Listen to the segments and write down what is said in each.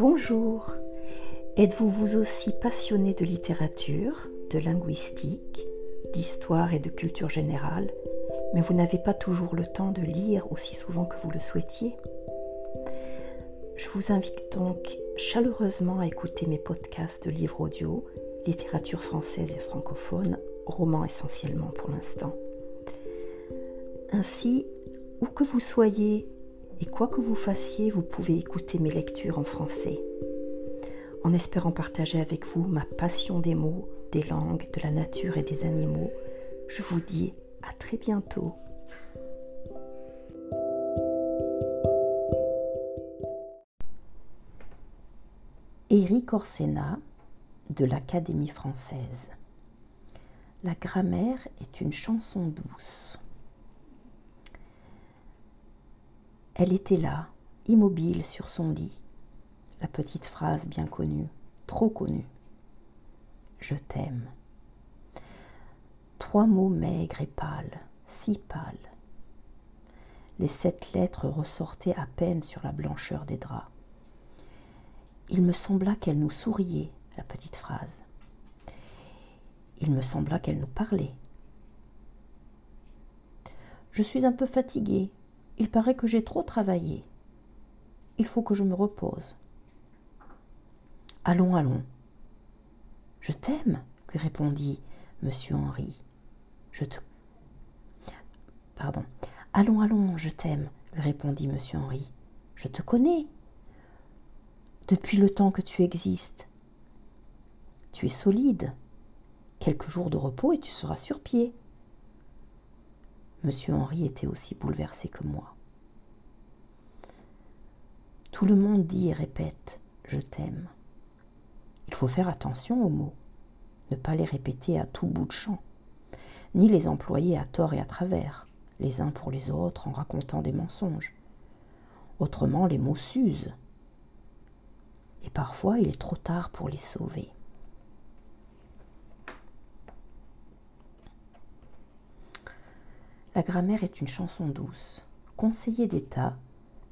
Bonjour. Êtes-vous vous aussi passionné de littérature, de linguistique, d'histoire et de culture générale, mais vous n'avez pas toujours le temps de lire aussi souvent que vous le souhaitiez? Je vous invite donc chaleureusement à écouter mes podcasts de livres audio, littérature française et francophone, romans essentiellement pour l'instant. Ainsi, où que vous soyez et quoi que vous fassiez, vous pouvez écouter mes lectures en français. En espérant partager avec vous ma passion des mots, des langues, de la nature et des animaux, je vous dis à très bientôt. Éric Orsena de l'Académie française. La grammaire est une chanson douce. Elle était là, immobile sur son lit. La petite phrase bien connue, trop connue. Je t'aime. Trois mots maigres et pâles, si pâles. Les sept lettres ressortaient à peine sur la blancheur des draps. Il me sembla qu'elle nous souriait, la petite phrase. Il me sembla qu'elle nous parlait. Je suis un peu fatiguée, il paraît que j'ai trop travaillé. Il faut que je me repose. Allons, allons. Je t'aime, lui répondit monsieur Henri. Je te. Pardon. Allons, allons, je t'aime, lui répondit monsieur Henri. Je te connais. Depuis le temps que tu existes. Tu es solide. Quelques jours de repos et tu seras sur pied. Monsieur Henri était aussi bouleversé que moi. Tout le monde dit et répète Je t'aime. Il faut faire attention aux mots, ne pas les répéter à tout bout de champ, ni les employer à tort et à travers, les uns pour les autres en racontant des mensonges. Autrement, les mots s'usent. Et parfois, il est trop tard pour les sauver. La grammaire est une chanson douce. Conseiller d'État,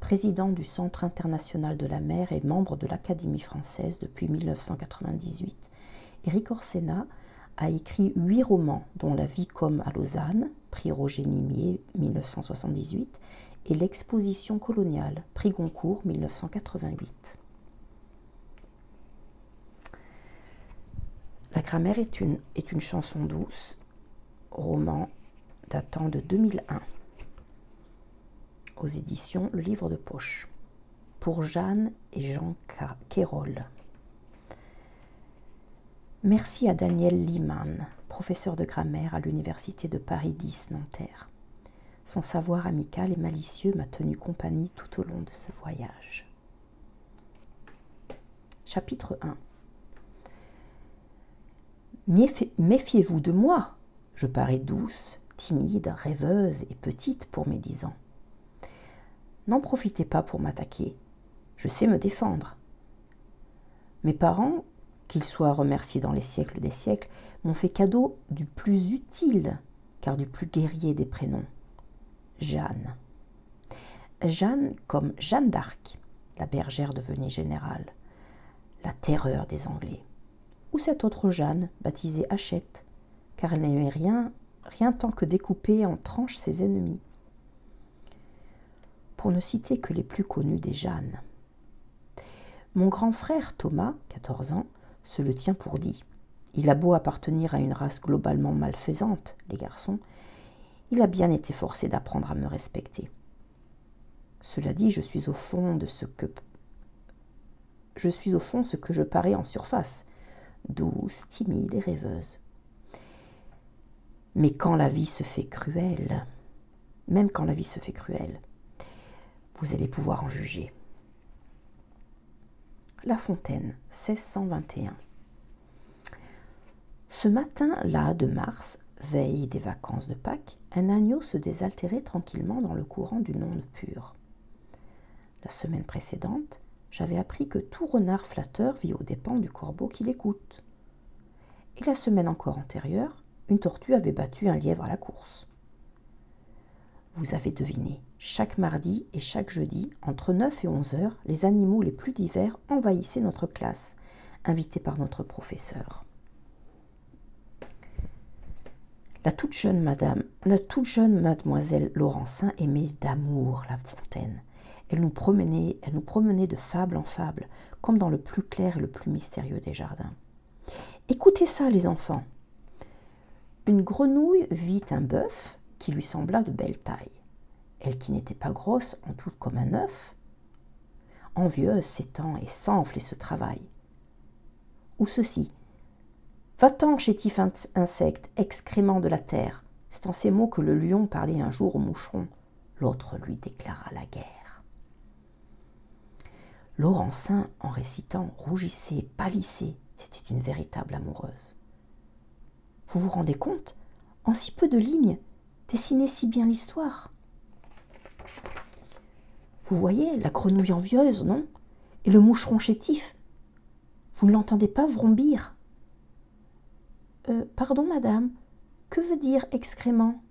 président du Centre international de la mer et membre de l'Académie française depuis 1998, Éric Orsena a écrit huit romans, dont La vie comme à Lausanne, prix Roger Nimier 1978, et L'exposition coloniale, prix Goncourt 1988. La grammaire est une, est une chanson douce, roman datant de 2001. Aux éditions Le Livre de Poche. Pour Jeanne et Jean Quérol. Merci à Daniel Liman, professeur de grammaire à l'Université de Paris 10 Nanterre. Son savoir amical et malicieux m'a tenu compagnie tout au long de ce voyage. Chapitre 1 Méfiez-vous de moi? Je parais douce, timide, rêveuse et petite pour mes dix ans. N'en profitez pas pour m'attaquer. Je sais me défendre. Mes parents, qu'ils soient remerciés dans les siècles des siècles, m'ont fait cadeau du plus utile, car du plus guerrier des prénoms. Jeanne. Jeanne comme Jeanne d'Arc, la bergère devenue générale, la terreur des Anglais. Ou cette autre Jeanne, baptisée Hachette, car elle n'aimait rien rien tant que découper en tranches ses ennemis. Pour ne citer que les plus connus des Jeannes. Mon grand frère Thomas, 14 ans, se le tient pour dit. Il a beau appartenir à une race globalement malfaisante, les garçons, il a bien été forcé d'apprendre à me respecter. Cela dit, je suis au fond de ce que je suis au fond ce que je parais en surface, douce, timide et rêveuse. Mais quand la vie se fait cruelle, même quand la vie se fait cruelle, vous allez pouvoir en juger. La Fontaine, 1621. Ce matin-là de mars, veille des vacances de Pâques, un agneau se désaltérait tranquillement dans le courant du Nonde pur. La semaine précédente, j'avais appris que tout renard flatteur vit aux dépens du corbeau qui l'écoute. Et la semaine encore antérieure, une tortue avait battu un lièvre à la course. Vous avez deviné. Chaque mardi et chaque jeudi, entre 9 et 11 heures, les animaux les plus divers envahissaient notre classe, invités par notre professeur. La toute jeune madame, la toute jeune mademoiselle Laurencin aimait d'amour la fontaine. Elle nous promenait, elle nous promenait de fable en fable, comme dans le plus clair et le plus mystérieux des jardins. Écoutez ça, les enfants. Une grenouille vit un bœuf qui lui sembla de belle taille. Elle qui n'était pas grosse en tout comme un œuf, envieuse s'étend et s'enfle et se travaille. Ou ceci. Va-t'en, chétif insecte, excrément de la terre. C'est en ces mots que le lion parlait un jour au moucheron. L'autre lui déclara la guerre. Laurencin, en récitant, rougissait, pâlissait. C'était une véritable amoureuse. Vous vous rendez compte? En si peu de lignes, dessiner si bien l'histoire. Vous voyez la grenouille envieuse, non? Et le moucheron chétif? Vous ne l'entendez pas vrombir? Euh, pardon, madame, que veut dire excrément?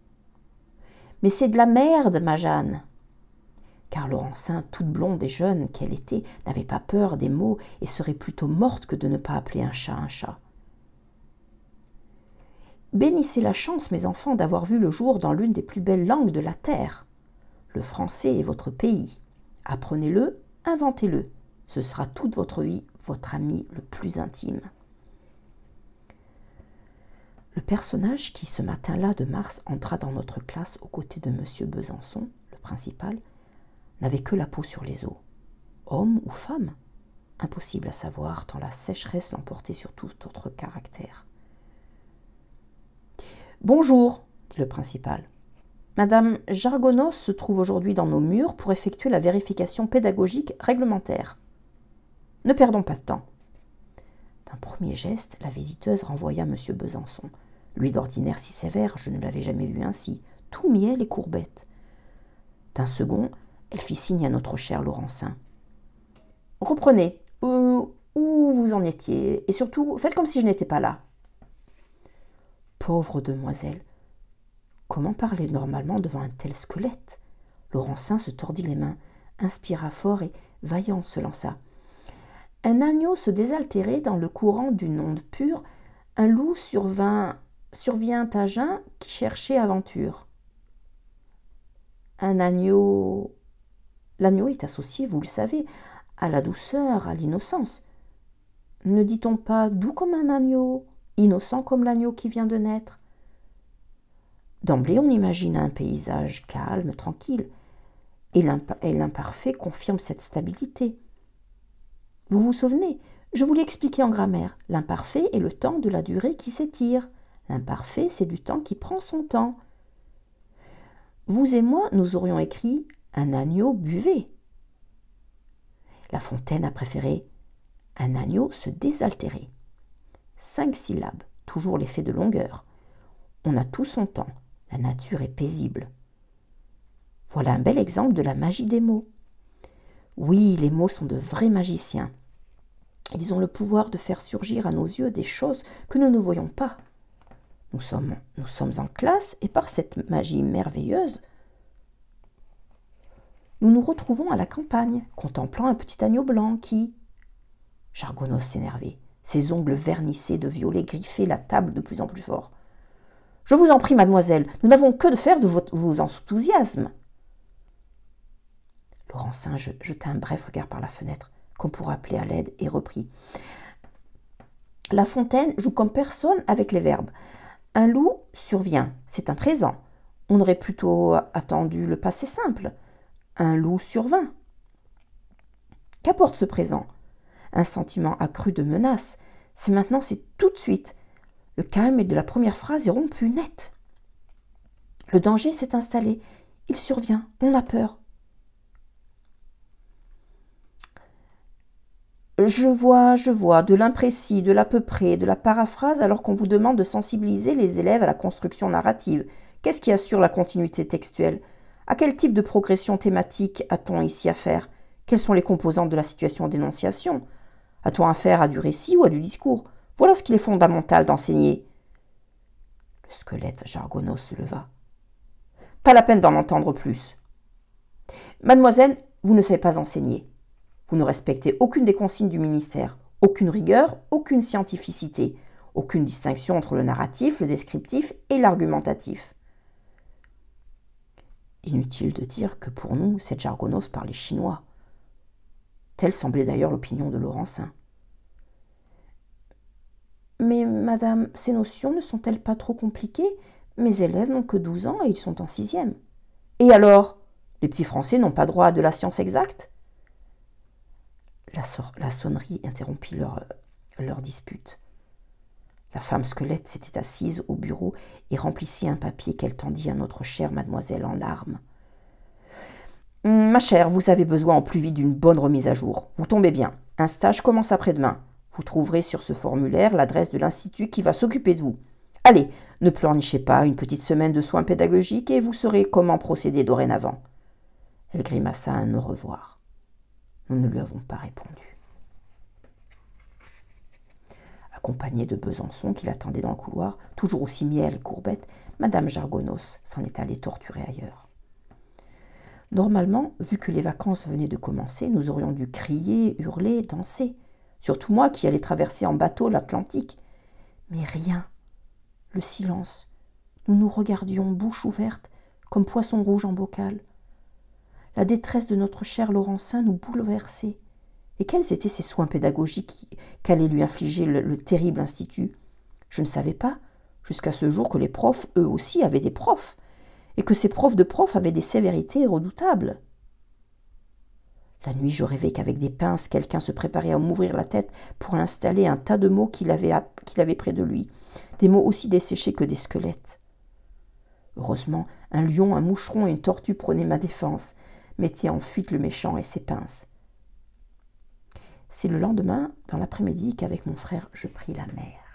Mais c'est de la merde, ma Jeanne. Car Laurencin, toute blonde et jeune qu'elle était, n'avait pas peur des mots et serait plutôt morte que de ne pas appeler un chat un chat. Bénissez la chance, mes enfants, d'avoir vu le jour dans l'une des plus belles langues de la terre. Le français est votre pays. Apprenez-le, inventez-le. Ce sera toute votre vie votre ami le plus intime. Le personnage qui, ce matin-là de mars, entra dans notre classe aux côtés de M. Besançon, le principal, n'avait que la peau sur les os. Homme ou femme? Impossible à savoir, tant la sécheresse l'emportait sur tout autre caractère. Bonjour, dit le principal. Madame Jargonos se trouve aujourd'hui dans nos murs pour effectuer la vérification pédagogique réglementaire. Ne perdons pas de temps. D'un premier geste, la visiteuse renvoya M. Besançon, lui d'ordinaire si sévère, je ne l'avais jamais vu ainsi, tout miel et courbette. D'un second, elle fit signe à notre cher Laurencin. Reprenez, où vous en étiez, et surtout, faites comme si je n'étais pas là. Pauvre demoiselle, comment parler normalement devant un tel squelette? Laurencin se tordit les mains, inspira fort et, vaillant, se lança. Un agneau se désaltérait dans le courant d'une onde pure, un loup survint survient à Jeun qui cherchait aventure. Un agneau. L'agneau est associé, vous le savez, à la douceur, à l'innocence. Ne dit-on pas doux comme un agneau, innocent comme l'agneau qui vient de naître D'emblée, on imagine un paysage calme, tranquille, et l'imparfait confirme cette stabilité. Vous vous souvenez, je vous l'ai expliqué en grammaire, l'imparfait est le temps de la durée qui s'étire. L'imparfait, c'est du temps qui prend son temps. Vous et moi, nous aurions écrit un agneau buvait. La Fontaine a préféré un agneau se désaltérer. Cinq syllabes, toujours l'effet de longueur. On a tout son temps, la nature est paisible. Voilà un bel exemple de la magie des mots. Oui, les mots sont de vrais magiciens. Ils ont le pouvoir de faire surgir à nos yeux des choses que nous ne voyons pas. Nous sommes, en classe et par cette magie merveilleuse, nous nous retrouvons à la campagne, contemplant un petit agneau blanc qui. Jargonos s'énervait. Ses ongles vernissés de violet griffaient la table de plus en plus fort. Je vous en prie, mademoiselle, nous n'avons que de faire de vos enthousiasmes. Laurencin jeta un bref regard par la fenêtre, comme pour appeler à l'aide, et reprit. La Fontaine joue comme personne avec les verbes. Un loup survient, c'est un présent. On aurait plutôt attendu le passé simple. Un loup survint. Qu'apporte ce présent? Un sentiment accru de menace. C'est maintenant, c'est tout de suite. Le calme de la première phrase est rompu net. Le danger s'est installé. Il survient. On a peur. Je vois, je vois, de l'imprécis, de l'à peu près, de la paraphrase alors qu'on vous demande de sensibiliser les élèves à la construction narrative. Qu'est-ce qui assure la continuité textuelle? À quel type de progression thématique a-t-on ici affaire? Quelles sont les composantes de la situation d'énonciation? A-t-on affaire à du récit ou à du discours? Voilà ce qu'il est fondamental d'enseigner. Le squelette jargonneau se leva. Pas la peine d'en entendre plus. Mademoiselle, vous ne savez pas enseigner. Vous ne respectez aucune des consignes du ministère, aucune rigueur, aucune scientificité, aucune distinction entre le narratif, le descriptif et l'argumentatif. Inutile de dire que pour nous, cette jargonos parlait chinois. Telle semblait d'ailleurs l'opinion de Laurencin. Mais, madame, ces notions ne sont-elles pas trop compliquées? Mes élèves n'ont que douze ans et ils sont en sixième. Et alors? Les petits Français n'ont pas droit à de la science exacte? La, la, sonnerie interrompit leur, leur dispute. La femme squelette s'était assise au bureau et remplissait un papier qu'elle tendit à notre chère mademoiselle en larmes. Hum, ma chère, vous avez besoin en plus vite d'une bonne remise à jour. Vous tombez bien. Un stage commence après-demain. Vous trouverez sur ce formulaire l'adresse de l'institut qui va s'occuper de vous. Allez, ne pleurnichez pas, une petite semaine de soins pédagogiques et vous saurez comment procéder dorénavant. Elle grimaça un au revoir. Nous ne lui avons pas répondu. Accompagnée de Besançon qui l'attendait dans le couloir, toujours aussi miel et courbette, Madame Jargonos s'en est allée torturer ailleurs. Normalement, vu que les vacances venaient de commencer, nous aurions dû crier, hurler, danser. Surtout moi qui allais traverser en bateau l'Atlantique. Mais rien. Le silence. Nous nous regardions bouche ouverte, comme poisson rouge en bocal. La détresse de notre cher Laurencin nous bouleversait. Et quels étaient ces soins pédagogiques qu'allait lui infliger le, le terrible institut? Je ne savais pas, jusqu'à ce jour, que les profs, eux aussi, avaient des profs, et que ces profs de profs avaient des sévérités redoutables. La nuit, je rêvais qu'avec des pinces, quelqu'un se préparait à m'ouvrir la tête pour installer un tas de mots qu'il avait près de lui, des mots aussi desséchés que des squelettes. Heureusement, un lion, un moucheron et une tortue prenaient ma défense, mettaient en fuite le méchant et ses pinces. C'est le lendemain, dans l'après-midi, qu'avec mon frère, je pris la mer.